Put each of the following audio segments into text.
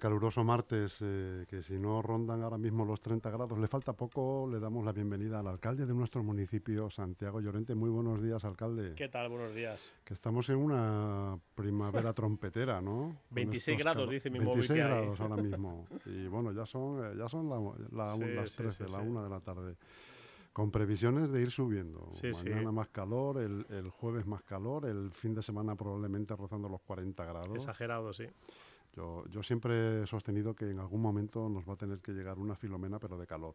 caluroso martes, eh, que si no rondan ahora mismo los 30 grados, le falta poco, le damos la bienvenida al alcalde de nuestro municipio, Santiago Llorente. Muy buenos días, alcalde. ¿Qué tal? Buenos días. Que estamos en una primavera trompetera, ¿no? 26 grados, dice mi 26 grados ahora mismo. Y bueno, ya son, eh, ya son las 13, la 1 de la tarde con previsiones de ir subiendo. Mañana más calor, el, el, jueves más calor, el fin de semana probablemente rozando los 40 grados. Exagerado, sí. Yo, yo siempre he sostenido que en algún momento nos va a tener que llegar una filomena, pero de calor.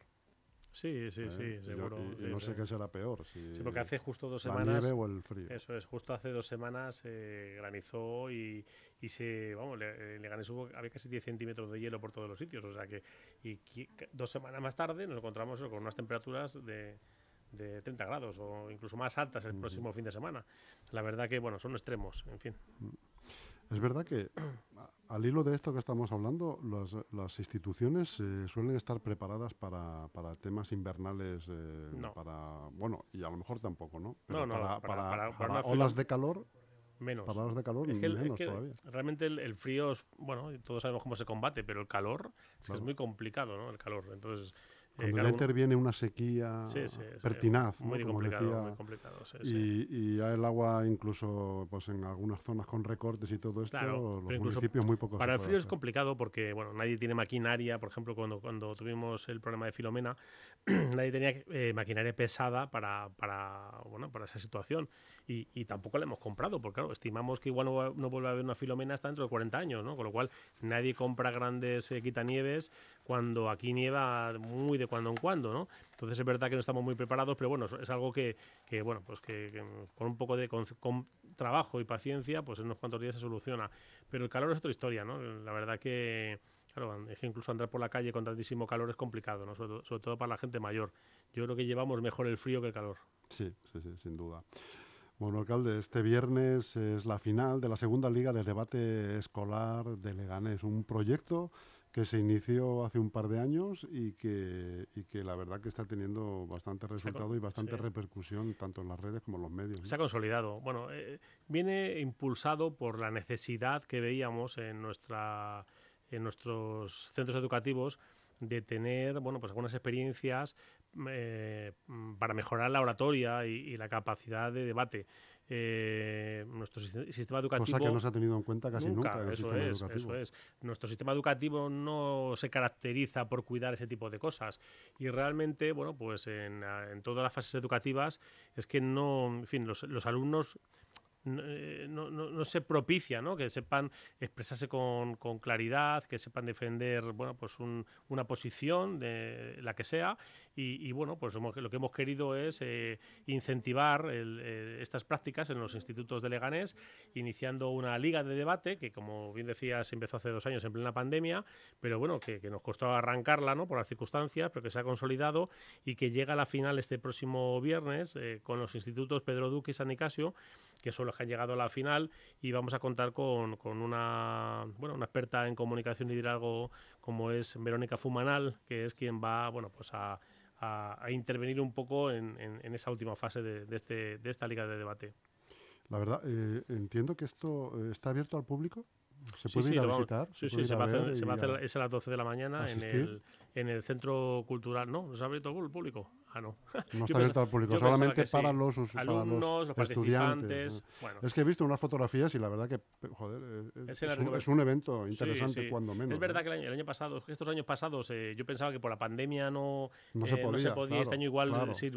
Sí, sí, sí, ¿Eh? seguro. no sé qué será peor. Si sí, porque hace justo dos semanas. La nieve o el frío. Eso es, justo hace dos semanas eh, granizó y, y, se. Vamos, le, le había casi 10 centímetros de hielo por todos los sitios. O sea que. Y, dos semanas más tarde nos encontramos con unas temperaturas de de 30 grados o incluso más altas el próximo fin de semana. La verdad que, bueno, son extremos, en fin. Mm. Es verdad que al hilo de esto que estamos hablando, las instituciones eh, suelen estar preparadas para, para temas invernales, eh, para bueno, y a lo mejor tampoco, ¿no? no, no, para, para, olas de calor. Menos. Para olas de calor, menos todavía. Realmente el, frío, es, bueno, todos sabemos cómo se combate, pero el calor es, es muy complicado, ¿no? El calor. Entonces, cuando ya interviene una sequía pertinaz, muy, complicado, muy complicado, y, y ya el agua incluso pues en algunas zonas con recortes y todo esto, los municipios muy poco Para el frío es complicado porque bueno, nadie tiene maquinaria, por ejemplo, cuando, cuando tuvimos el problema de Filomena, nadie tenía eh, maquinaria pesada para, para, bueno, para esa situación. Y, y, tampoco la hemos comprado, porque claro, estimamos que igual no, no, vuelve a haber una Filomena hasta dentro de 40 años, ¿no? Con lo cual nadie compra grandes eh, quitanieves cuando aquí nieva muy de cuando en cuando, ¿no? Entonces es verdad que no estamos muy preparados, pero bueno, es algo que, que bueno, pues que, con un poco de con, trabajo y paciencia, pues en unos cuantos días se soluciona. Pero el calor es otra historia, ¿no? La verdad que Claro, es que incluso andar por la calle con tantísimo calor es complicado, ¿no? sobre, todo para la gente mayor. Yo creo que llevamos mejor el frío que el calor. Sí, sí, sí, sin duda. Bueno, alcalde, este viernes es la final de la segunda liga de debate escolar de Leganés, un proyecto que se inició hace un par de años y que, y que la verdad que está teniendo bastante resultado y bastante repercusión tanto en las redes como en los medios. Se ha consolidado. Bueno, eh, viene impulsado por la necesidad que veíamos en, nuestra, en nuestros centros educativos de tener bueno, pues algunas experiencias eh, para mejorar la oratoria y, la capacidad de debate. Eh, nuestro sistema educativo... Cosa que no se ha tenido en cuenta casi nunca. eso, es, eso es. Nuestro sistema educativo no se caracteriza por cuidar ese tipo de cosas. Y realmente, bueno, pues en, en todas las fases educativas es que no, en fin, los, los alumnos no, no, no, se propicia, ¿no? que sepan expresarse con, con claridad, que sepan defender bueno, pues una posición de la que sea y, bueno, pues lo que hemos querido es eh, incentivar eh, estas prácticas en los institutos de Leganés, iniciando una liga de debate que, como bien decías, empezó hace dos años en plena pandemia, pero bueno, que, que nos costó arrancarla ¿no? por las circunstancias, pero que se ha consolidado y que llega a la final este próximo viernes con los institutos Pedro Duque y San Nicasio, que son los que han llegado a la final y vamos a contar con, con una, bueno, una experta en comunicación y liderazgo como es Verónica Fumanal, que es quien va bueno, pues a, a, intervenir un poco en, en, esa última fase de, de, este, de esta liga de debate. La verdad, eh, entiendo que esto eh, está abierto al público. ¿Se puede ir a visitar? Sí, sí, se, va a hacer, se va a hacer, es a las 12 de la mañana en el, en el centro cultural. No, no se ha abierto al público. Ah, no. No está abierto al público, solamente para, los, alumnos, los, estudiantes. Es que he visto unas fotografías y la verdad que, joder, es, es, un, evento interesante cuando menos. Es verdad que el año, pasado, estos años pasados, eh, yo pensaba que por la pandemia no, no, se, podía, Este año igual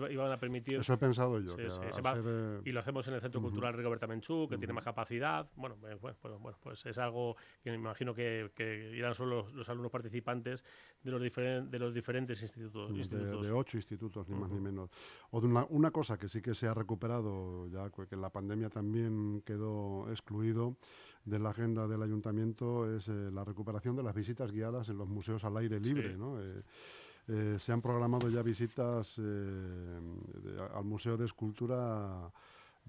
iban a permitir. Eso he pensado yo. Eh, y lo hacemos en el Centro Cultural Rigoberta Menchú, que tiene más capacidad. Bueno, pues, bueno, pues es algo que me imagino que, irán solo los, alumnos participantes de los, diferentes de los diferentes institutos. de ocho institutos ni más ni menos. O una, una, cosa que sí que se ha recuperado, ya que la pandemia también quedó excluido de la agenda del ayuntamiento, es eh, la recuperación de las visitas guiadas en los museos al aire libre. ¿no? Eh, eh, se han programado ya visitas al Museo de Escultura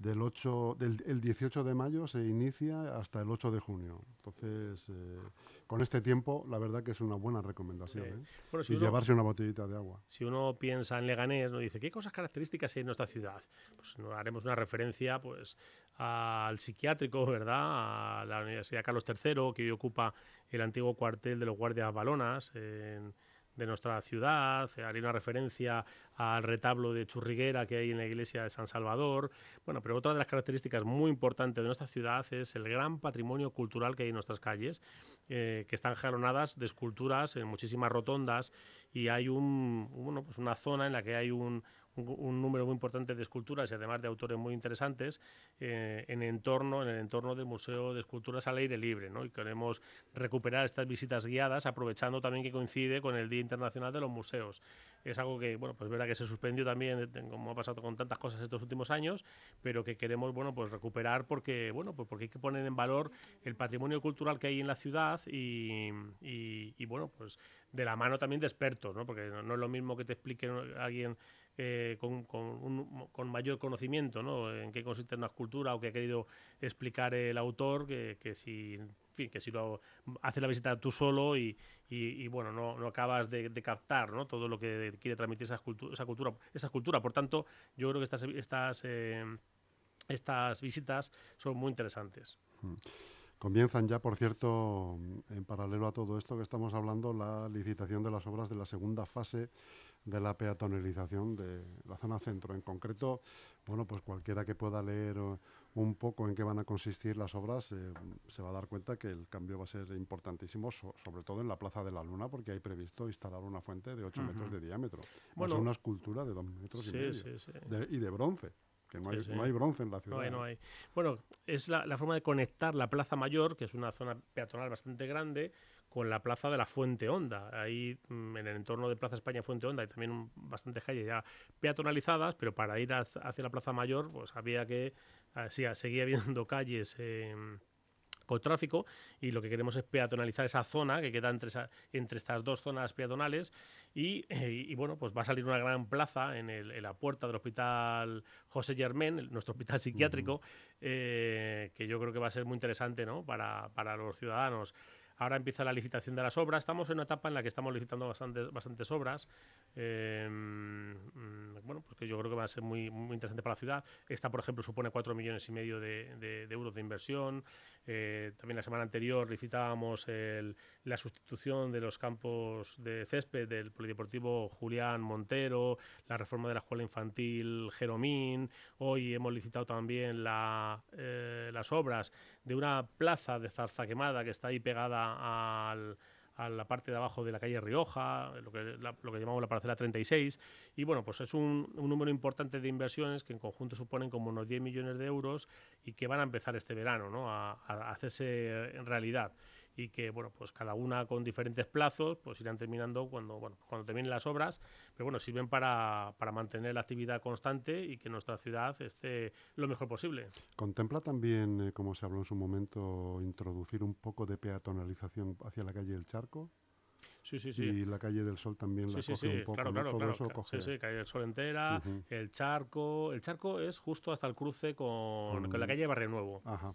del 8, del el 18 de mayo se inicia hasta el 8 de junio. Entonces, eh, con este tiempo, la verdad que es una buena recomendación. ¿eh? y llevarse una botellita de agua. Si uno piensa en Leganés, ¿no? dice, ¿qué cosas características hay en nuestra ciudad? Pues haremos una referencia pues, al psiquiátrico, ¿verdad? A la Universidad Carlos III, que hoy ocupa el antiguo cuartel de los guardias balonas. En, de nuestra ciudad, haría una referencia al retablo de Churriguera que hay en la iglesia de San Salvador. Bueno, pero otra de las características muy importantes de nuestra ciudad es el gran patrimonio cultural que hay en nuestras calles, eh, que están jalonadas de esculturas en muchísimas rotondas y hay un, bueno, pues una zona en la que hay un, un, número muy importante de esculturas y además de autores muy interesantes eh, en, entorno, en el entorno del Museo de Esculturas al aire libre. ¿no? Y queremos recuperar estas visitas guiadas aprovechando también que coincide con el Día Internacional de los Museos. Es algo que, bueno, pues verdad que se suspendió también, eh, como ha pasado con tantas cosas estos últimos años, pero que queremos, bueno, pues recuperar porque, bueno, pues porque hay que poner en valor el patrimonio cultural que hay en la ciudad y, y, bueno, pues de la mano también de expertos, ¿no? Porque no, no es lo mismo que te explique alguien eh, con, mayor conocimiento ¿no? en qué consiste una escultura o qué ha querido explicar el autor, que, que si que si lo haces la visita tú solo y, y, bueno, no, acabas de, captar ¿no? todo lo que quiere transmitir esa, escultura, esa, cultura, esa escultura. Por tanto, yo creo que estas, estas, eh, estas visitas son muy interesantes. Mm. Comienzan ya, por cierto, en paralelo a todo esto que estamos hablando, la licitación de las obras de la segunda fase de la peatonalización de la zona centro. En concreto, bueno, pues cualquiera que pueda leer un poco en qué van a consistir las obras eh, se va a dar cuenta que el cambio va a ser importantísimo, sobre todo en la Plaza de la Luna, porque hay previsto instalar una fuente de 8 metros de diámetro. Bueno, es una escultura de 2 metros y medio. y de bronce. Que no, hay, bronce en la ciudad. No hay, Bueno, es la, la, forma de conectar la Plaza Mayor, que es una zona peatonal bastante grande, con la plaza de la Fuente Honda. Ahí mm, en el entorno de Plaza España Fuente Honda hay también bastantes calles ya peatonalizadas, pero para ir hacia la Plaza Mayor pues había que, ah, sí, seguía habiendo calles em, con tráfico y lo que queremos es peatonalizar esa zona que queda entre, entre estas dos zonas peatonales y, bueno, pues va a salir una gran plaza en, la puerta del Hospital José Germán, nuestro hospital psiquiátrico, eh, que yo creo que va a ser muy interesante ¿no? para, para los ciudadanos. Ahora empieza la licitación de las obras. Estamos en una etapa en la que estamos licitando bastantes, obras. Em, mm, bueno, pues que yo creo que va a ser muy, muy interesante para la ciudad. Esta, por ejemplo, supone 4 millones y medio de, euros de inversión. Eh, también la semana anterior licitábamos la sustitución de los campos de césped del Polideportivo Julián Montero, la reforma de la escuela infantil Jeromín. Hoy hemos licitado también eh, las obras de una plaza de zarza quemada que está ahí pegada al, a la parte de abajo de la calle Rioja, lo que, lo que llamamos la parcela 36. Y bueno, pues es un, número importante de inversiones que en conjunto suponen como unos 10 millones de euros y que van a empezar este verano ¿no? a, a hacerse en realidad y que, bueno, pues cada una con diferentes plazos, pues irán terminando cuando, bueno, cuando terminen las obras, pero bueno, sirven para, para mantener la actividad constante y que nuestra ciudad esté lo mejor posible. ¿Contempla también, eh, como se habló en su momento, introducir un poco de peatonalización hacia la calle del Charco? Sí, sí, sí. Y la calle del Sol también la coge un poco. Claro, claro, Todo eso coge... Sí, sí, calle del Sol entera, el charco. El charco es justo hasta el cruce con, con la calle Barrio Nuevo. Ajá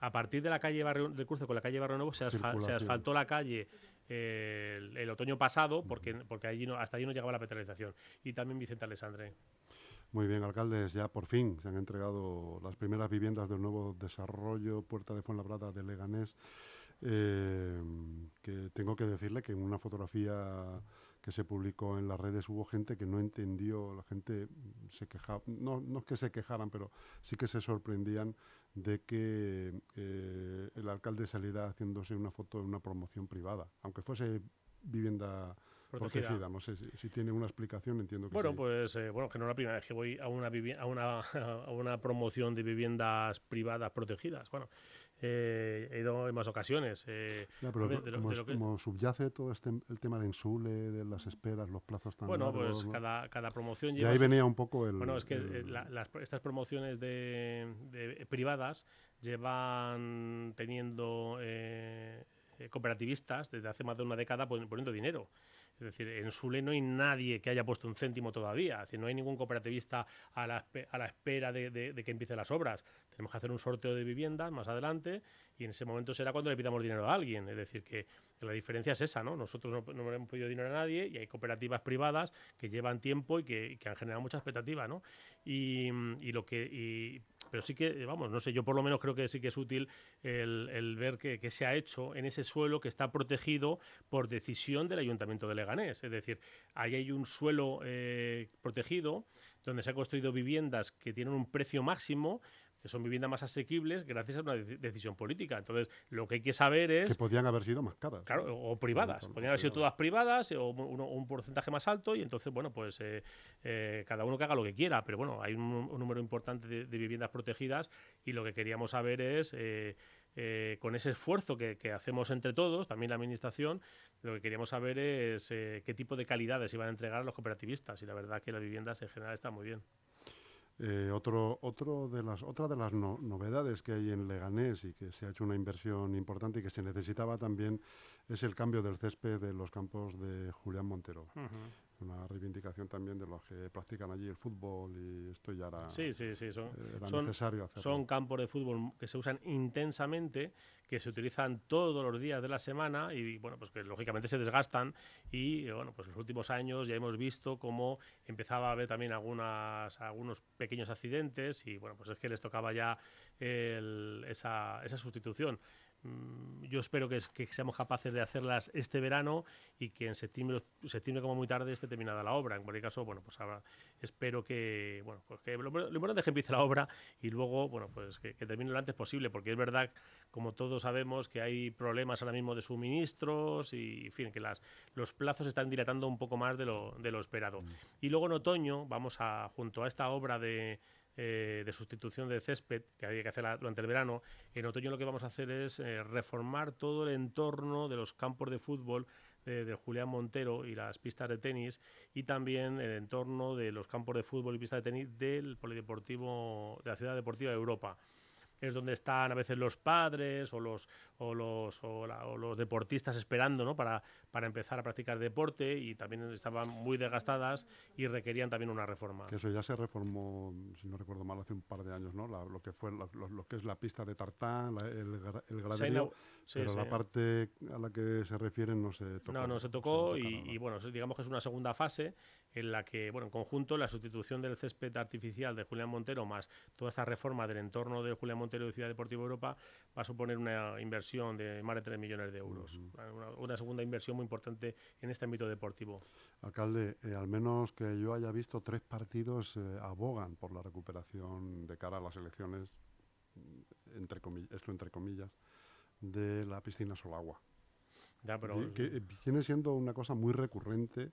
a partir de la calle Barrio, del cruce con la calle Barrio Nuevo se, asfaltó la calle eh, el, otoño pasado porque, porque allí no, hasta allí no llegaba la petrolización. Y también Vicente Alessandre. Muy bien, alcaldes, ya por fin se han entregado las primeras viviendas del nuevo desarrollo Puerta de Fuenlabrada de Leganés. Eh, que tengo que decirle que en una fotografía que se publicó en las redes hubo gente que no entendió, la gente se quejaba, no, no es que se quejaran, pero sí que se sorprendían de que eh, el alcalde saliera haciéndose una foto en una promoción privada, aunque fuese vivienda protegida. No sé si, tiene una explicación, entiendo que Bueno, pues eh, bueno, que no es la primera vez que voy a una, a una, a una promoción de viviendas privadas protegidas. Bueno, eh, he ido en más ocasiones. Eh, como, subyace todo este, el tema de Insule, de las esperas, los plazos tan Bueno, pues cada, cada, promoción lleva... Y ahí venía un poco el... Bueno, es que eh, estas promociones de, privadas llevan teniendo cooperativistas desde hace más de una década poniendo dinero. Es decir, en Sule no hay nadie que haya puesto un céntimo todavía. Es decir, no hay ningún cooperativista a la, a la espera de, que empiecen las obras. Tenemos que hacer un sorteo de viviendas más adelante y en ese momento será cuando le pidamos dinero a alguien. Es decir, que la diferencia es esa, ¿no? Nosotros no, hemos pedido dinero a nadie y hay cooperativas privadas que llevan tiempo y que, han generado mucha expectativa, ¿no? Y, lo que... pero sí que, vamos, no sé, yo por lo menos creo que sí que es útil el, el ver que, que, se ha hecho en ese suelo que está protegido por decisión del Ayuntamiento de Leganés. Es decir, ahí hay un suelo eh, protegido donde se han construido viviendas que tienen un precio máximo que son viviendas más asequibles gracias a una decisión política. Entonces, lo que hay que saber es... Que podían haber sido más caras. Claro, o privadas. podrían haber sido todas privadas o un porcentaje más alto y entonces, bueno, pues eh, eh, cada uno que haga lo que quiera. Pero bueno, hay un, número importante de, viviendas protegidas y lo que queríamos saber es... Eh, con ese esfuerzo que, que, hacemos entre todos, también la Administración, lo que queríamos saber es qué tipo de calidades iban a entregar a los cooperativistas. Y la verdad que las viviendas en general están muy bien. Eh, otro, de las, otra de las novedades que hay en Leganés y que se ha hecho una inversión importante y que se necesitaba también es el cambio del césped de los campos de Julián Montero una reivindicación también de los que practican allí el fútbol y esto ya era, sí, sí, sí, son, eh, necesario hacerlo. Son campos de fútbol que se usan intensamente, que se utilizan todos los días de la semana y bueno, pues que lógicamente se desgastan y bueno, pues en los últimos años ya hemos visto cómo empezaba a haber también algunas, algunos pequeños accidentes y bueno, pues es que les tocaba ya esa, esa sustitución. Mm, yo espero que, seamos capaces de hacerlas este verano y que en septiembre, septiembre como muy tarde esté terminada la obra. En cualquier caso, bueno, pues ahora espero que, bueno, pues que lo, importante es que empiece la obra y luego, bueno, pues que, termine lo antes posible, porque es verdad, como todos sabemos, que hay problemas ahora mismo de suministros y, en fin, que las, los plazos están dilatando un poco más de lo, de lo esperado. Mm. Y luego en otoño vamos a, junto a esta obra de eh, de sustitución de césped que había que hacer durante el verano, en otoño lo que vamos a hacer es eh, reformar todo el entorno de los campos de fútbol de, Julián Montero y las pistas de tenis y también el entorno de los campos de fútbol y pistas de tenis del Polideportivo de la Ciudad Deportiva de Europa es donde están a veces los padres o los, o los, o, los deportistas esperando ¿no? para, para empezar a practicar deporte y también estaban muy desgastadas y requerían también una reforma. Que eso ya se reformó, si no recuerdo mal, hace un par de años, ¿no? lo que fue lo, que es la pista de tartán, el, el graderío, pero la parte a la que se refieren no se tocó. No, no se tocó y, y, bueno, digamos que es una segunda fase en la que, bueno, en conjunto la sustitución del césped artificial de Julián Montero más toda esta reforma del entorno de Julián Montero de Ciudad Deportiva Europa va a suponer una inversión de más de 3 millones de euros. una, segunda inversión muy importante en este ámbito deportivo. Alcalde, eh, al menos que yo haya visto, tres partidos eh, abogan por la recuperación de cara a las elecciones, mm, entre esto entre comillas, de la piscina Solagua. Ya, pero... que eh, viene siendo una cosa muy recurrente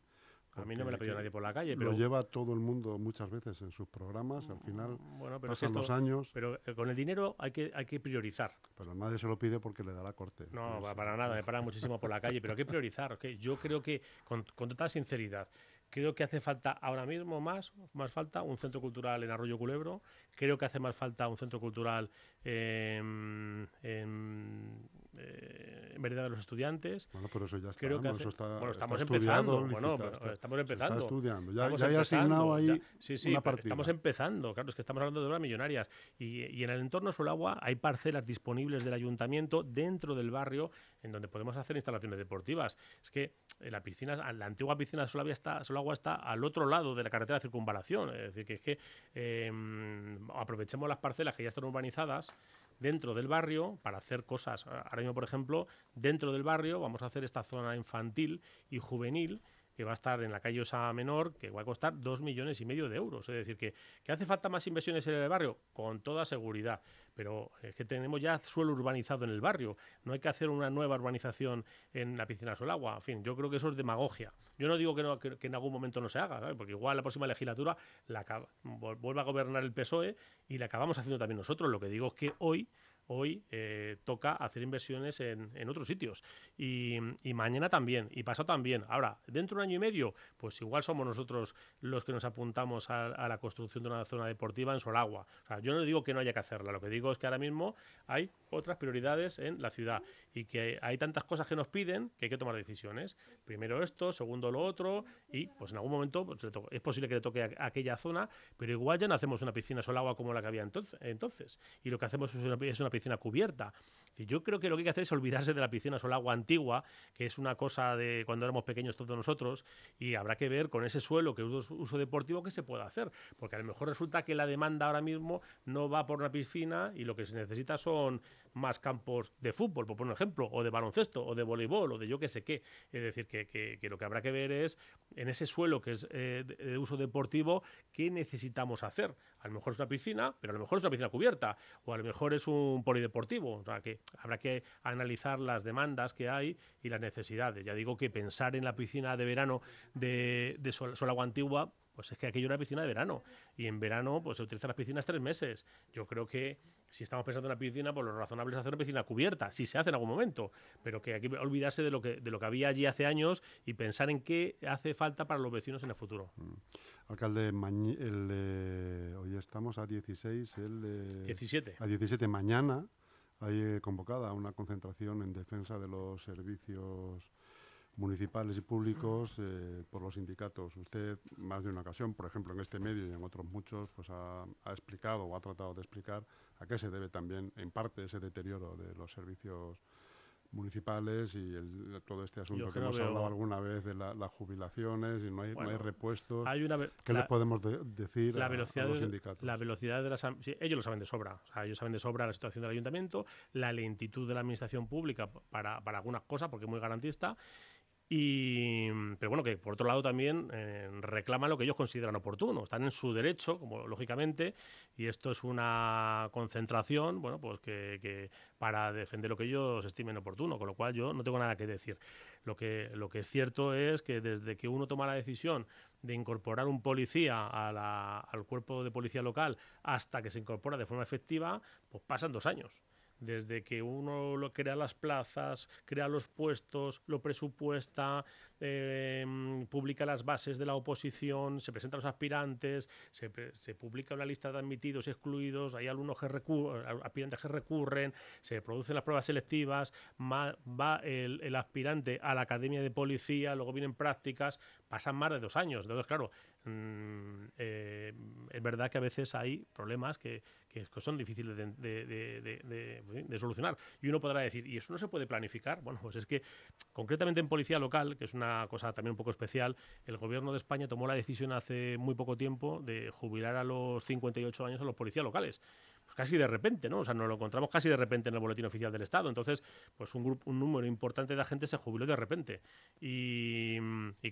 a mí no me lo ha pedido nadie por la calle. Pero... Lo lleva todo el mundo muchas veces en sus programas. Al final mm, bueno, pero pasan los años. Pero eh, con el dinero hay que, hay que priorizar. Pero nadie se lo pide porque le da la corte. No, para nada. Me paran muchísimo por la calle. Pero hay que priorizar. Yo creo que, con, con total sinceridad, Creo que hace falta ahora mismo más, más falta un centro cultural en Arroyo Culebro. Creo que hace más falta un centro cultural en, en, eh, de los Estudiantes. Bueno, pero eso ya está. Creo que bueno, estamos empezando. Bueno, estamos empezando. Está estudiando. Ya, ya hay asignado ahí sí, sí, una partida. Estamos empezando. Claro, es que estamos hablando de obras millonarias. Y, y en el entorno Solagua hay parcelas disponibles del ayuntamiento dentro del barrio en donde podemos hacer instalaciones deportivas. Es que la piscina, la antigua piscina de Solavia está, agua está al otro lado de la carretera de circunvalación. Es decir, que es que em, aprovechemos las parcelas que ya están urbanizadas dentro del barrio para hacer cosas. Ahora mismo, por ejemplo, dentro del barrio vamos a hacer esta zona infantil y juvenil que va a estar en la calle Osa Menor, que va a costar dos millones y medio de euros. Es decir, que, que, hace falta más inversiones en el barrio, con toda seguridad. Pero es que tenemos ya suelo urbanizado en el barrio. No hay que hacer una nueva urbanización en la piscina Solagua. En fin, yo creo que eso es demagogia. Yo no digo que, no, que, en algún momento no se haga, porque igual la próxima legislatura la vuelve a gobernar el PSOE y la acabamos haciendo también nosotros. Lo que digo es que hoy hoy eh, toca hacer inversiones en, otros sitios. Y, mañana también, y pasado también. Ahora, dentro de un año y medio, pues igual somos nosotros los que nos apuntamos a, la construcción de una zona deportiva en Solagua. yo no digo que no haya que hacerla, lo que digo es que ahora mismo hay otras prioridades en la ciudad y que hay tantas cosas que nos piden que hay que tomar decisiones. Primero esto, segundo lo otro, y pues en algún momento pues, es posible que le toque a, aquella zona, pero igual ya no hacemos una piscina Solagua como la que había entonces. entonces y lo que hacemos es una, es piscina cubierta. Yo creo que lo que hay que hacer es olvidarse de la piscina agua antigua, que es una cosa de cuando éramos pequeños todos nosotros, y habrá que ver con ese suelo que es uso deportivo qué se puede hacer, porque a lo mejor resulta que la demanda ahora mismo no va por una piscina y lo que se necesita son más campos de fútbol, por poner un ejemplo, o de baloncesto, o de voleibol, o de yo qué sé qué. Es decir, que, lo que habrá que ver es en ese suelo que es eh, de, uso deportivo, qué necesitamos hacer. A lo mejor es una piscina, pero a lo mejor es una piscina cubierta, o a lo mejor es un polideportivo. O sea, que habrá que analizar las demandas que hay y las necesidades. Ya digo que pensar en la piscina de verano de, de Sol, Solagua Antigua pues es que aquello era piscina de verano. Y en verano, pues se utilizan las piscinas tres meses. Yo creo que si estamos pensando en una piscina, pues lo razonable es hacer una piscina cubierta, si se hace en algún momento. Pero que hay que olvidarse de lo que, de lo que había allí hace años y pensar en qué hace falta para los vecinos en el futuro. Mm. Alcalde, el, hoy estamos a 16, el 17. A 17 mañana hay convocada una concentración en defensa de los servicios municipales y públicos eh, por los sindicatos. Usted, más de una ocasión, por ejemplo, en este medio y en otros muchos, pues ha, explicado o ha tratado de explicar a qué se debe también, en parte, ese deterioro de los servicios municipales y todo este asunto que hemos hablado alguna vez de las jubilaciones y no hay, no hay repuestos. Hay una ¿Qué les podemos decir a, los sindicatos? La velocidad de las... ellos lo saben de sobra. ellos saben de sobra la situación del ayuntamiento, la lentitud de la administración pública para, para algunas cosas, porque es muy garantista, y, pero bueno, que por otro lado también eh, reclaman lo que ellos consideran oportuno. Están en su derecho, como lógicamente, y esto es una concentración, bueno, pues que, para defender lo que ellos estimen oportuno, con lo cual yo no tengo nada que decir. Lo que, lo que es cierto es que desde que uno toma la decisión de incorporar un policía al cuerpo de policía local hasta que se incorpora de forma efectiva, pues pasan dos años desde que uno lo crea las plazas, crea los puestos, lo presupuesta, eh, publica las bases de la oposición, se presentan los aspirantes, se, publica una lista de admitidos y excluidos, hay alumnos que aspirantes que recurren, se producen las pruebas selectivas, va el, aspirante a la academia de policía, luego vienen prácticas, pasan más de dos años. Entonces, claro, mm, eh, es verdad que a veces hay problemas que, son difíciles de, solucionar. Y uno podrá decir, ¿y eso no se puede planificar? Bueno, pues es que concretamente en policía local, que es una cosa también un poco especial, el gobierno de España tomó la decisión hace muy poco tiempo de jubilar a los 58 años a los policías locales. Casi de repente, ¿no? O sea, nos lo encontramos casi de repente en el boletín oficial del Estado. Entonces, pues un, grupo, un número importante de agentes se jubiló de repente. Y,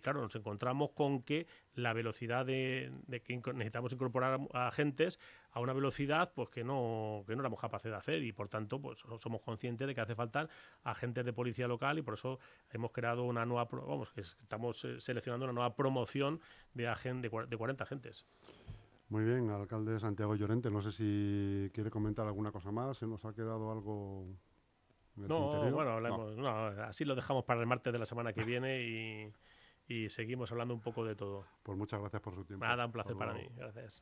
claro, nos encontramos con que la velocidad de, que necesitamos incorporar agentes a una velocidad pues que no, que no éramos capaces de hacer y por tanto pues somos conscientes de que hace falta agentes de policía local y por eso hemos creado una nueva, vamos, que estamos eh, seleccionando una nueva promoción de, de 40 agentes. Muy bien, alcalde Santiago Llorente, no sé si quiere comentar alguna cosa más, se nos ha quedado algo... no, bueno, no. así lo dejamos para el martes de la semana que viene y, y seguimos hablando un poco de todo. Pues muchas gracias por su tiempo. Nada, un placer para mí. Gracias.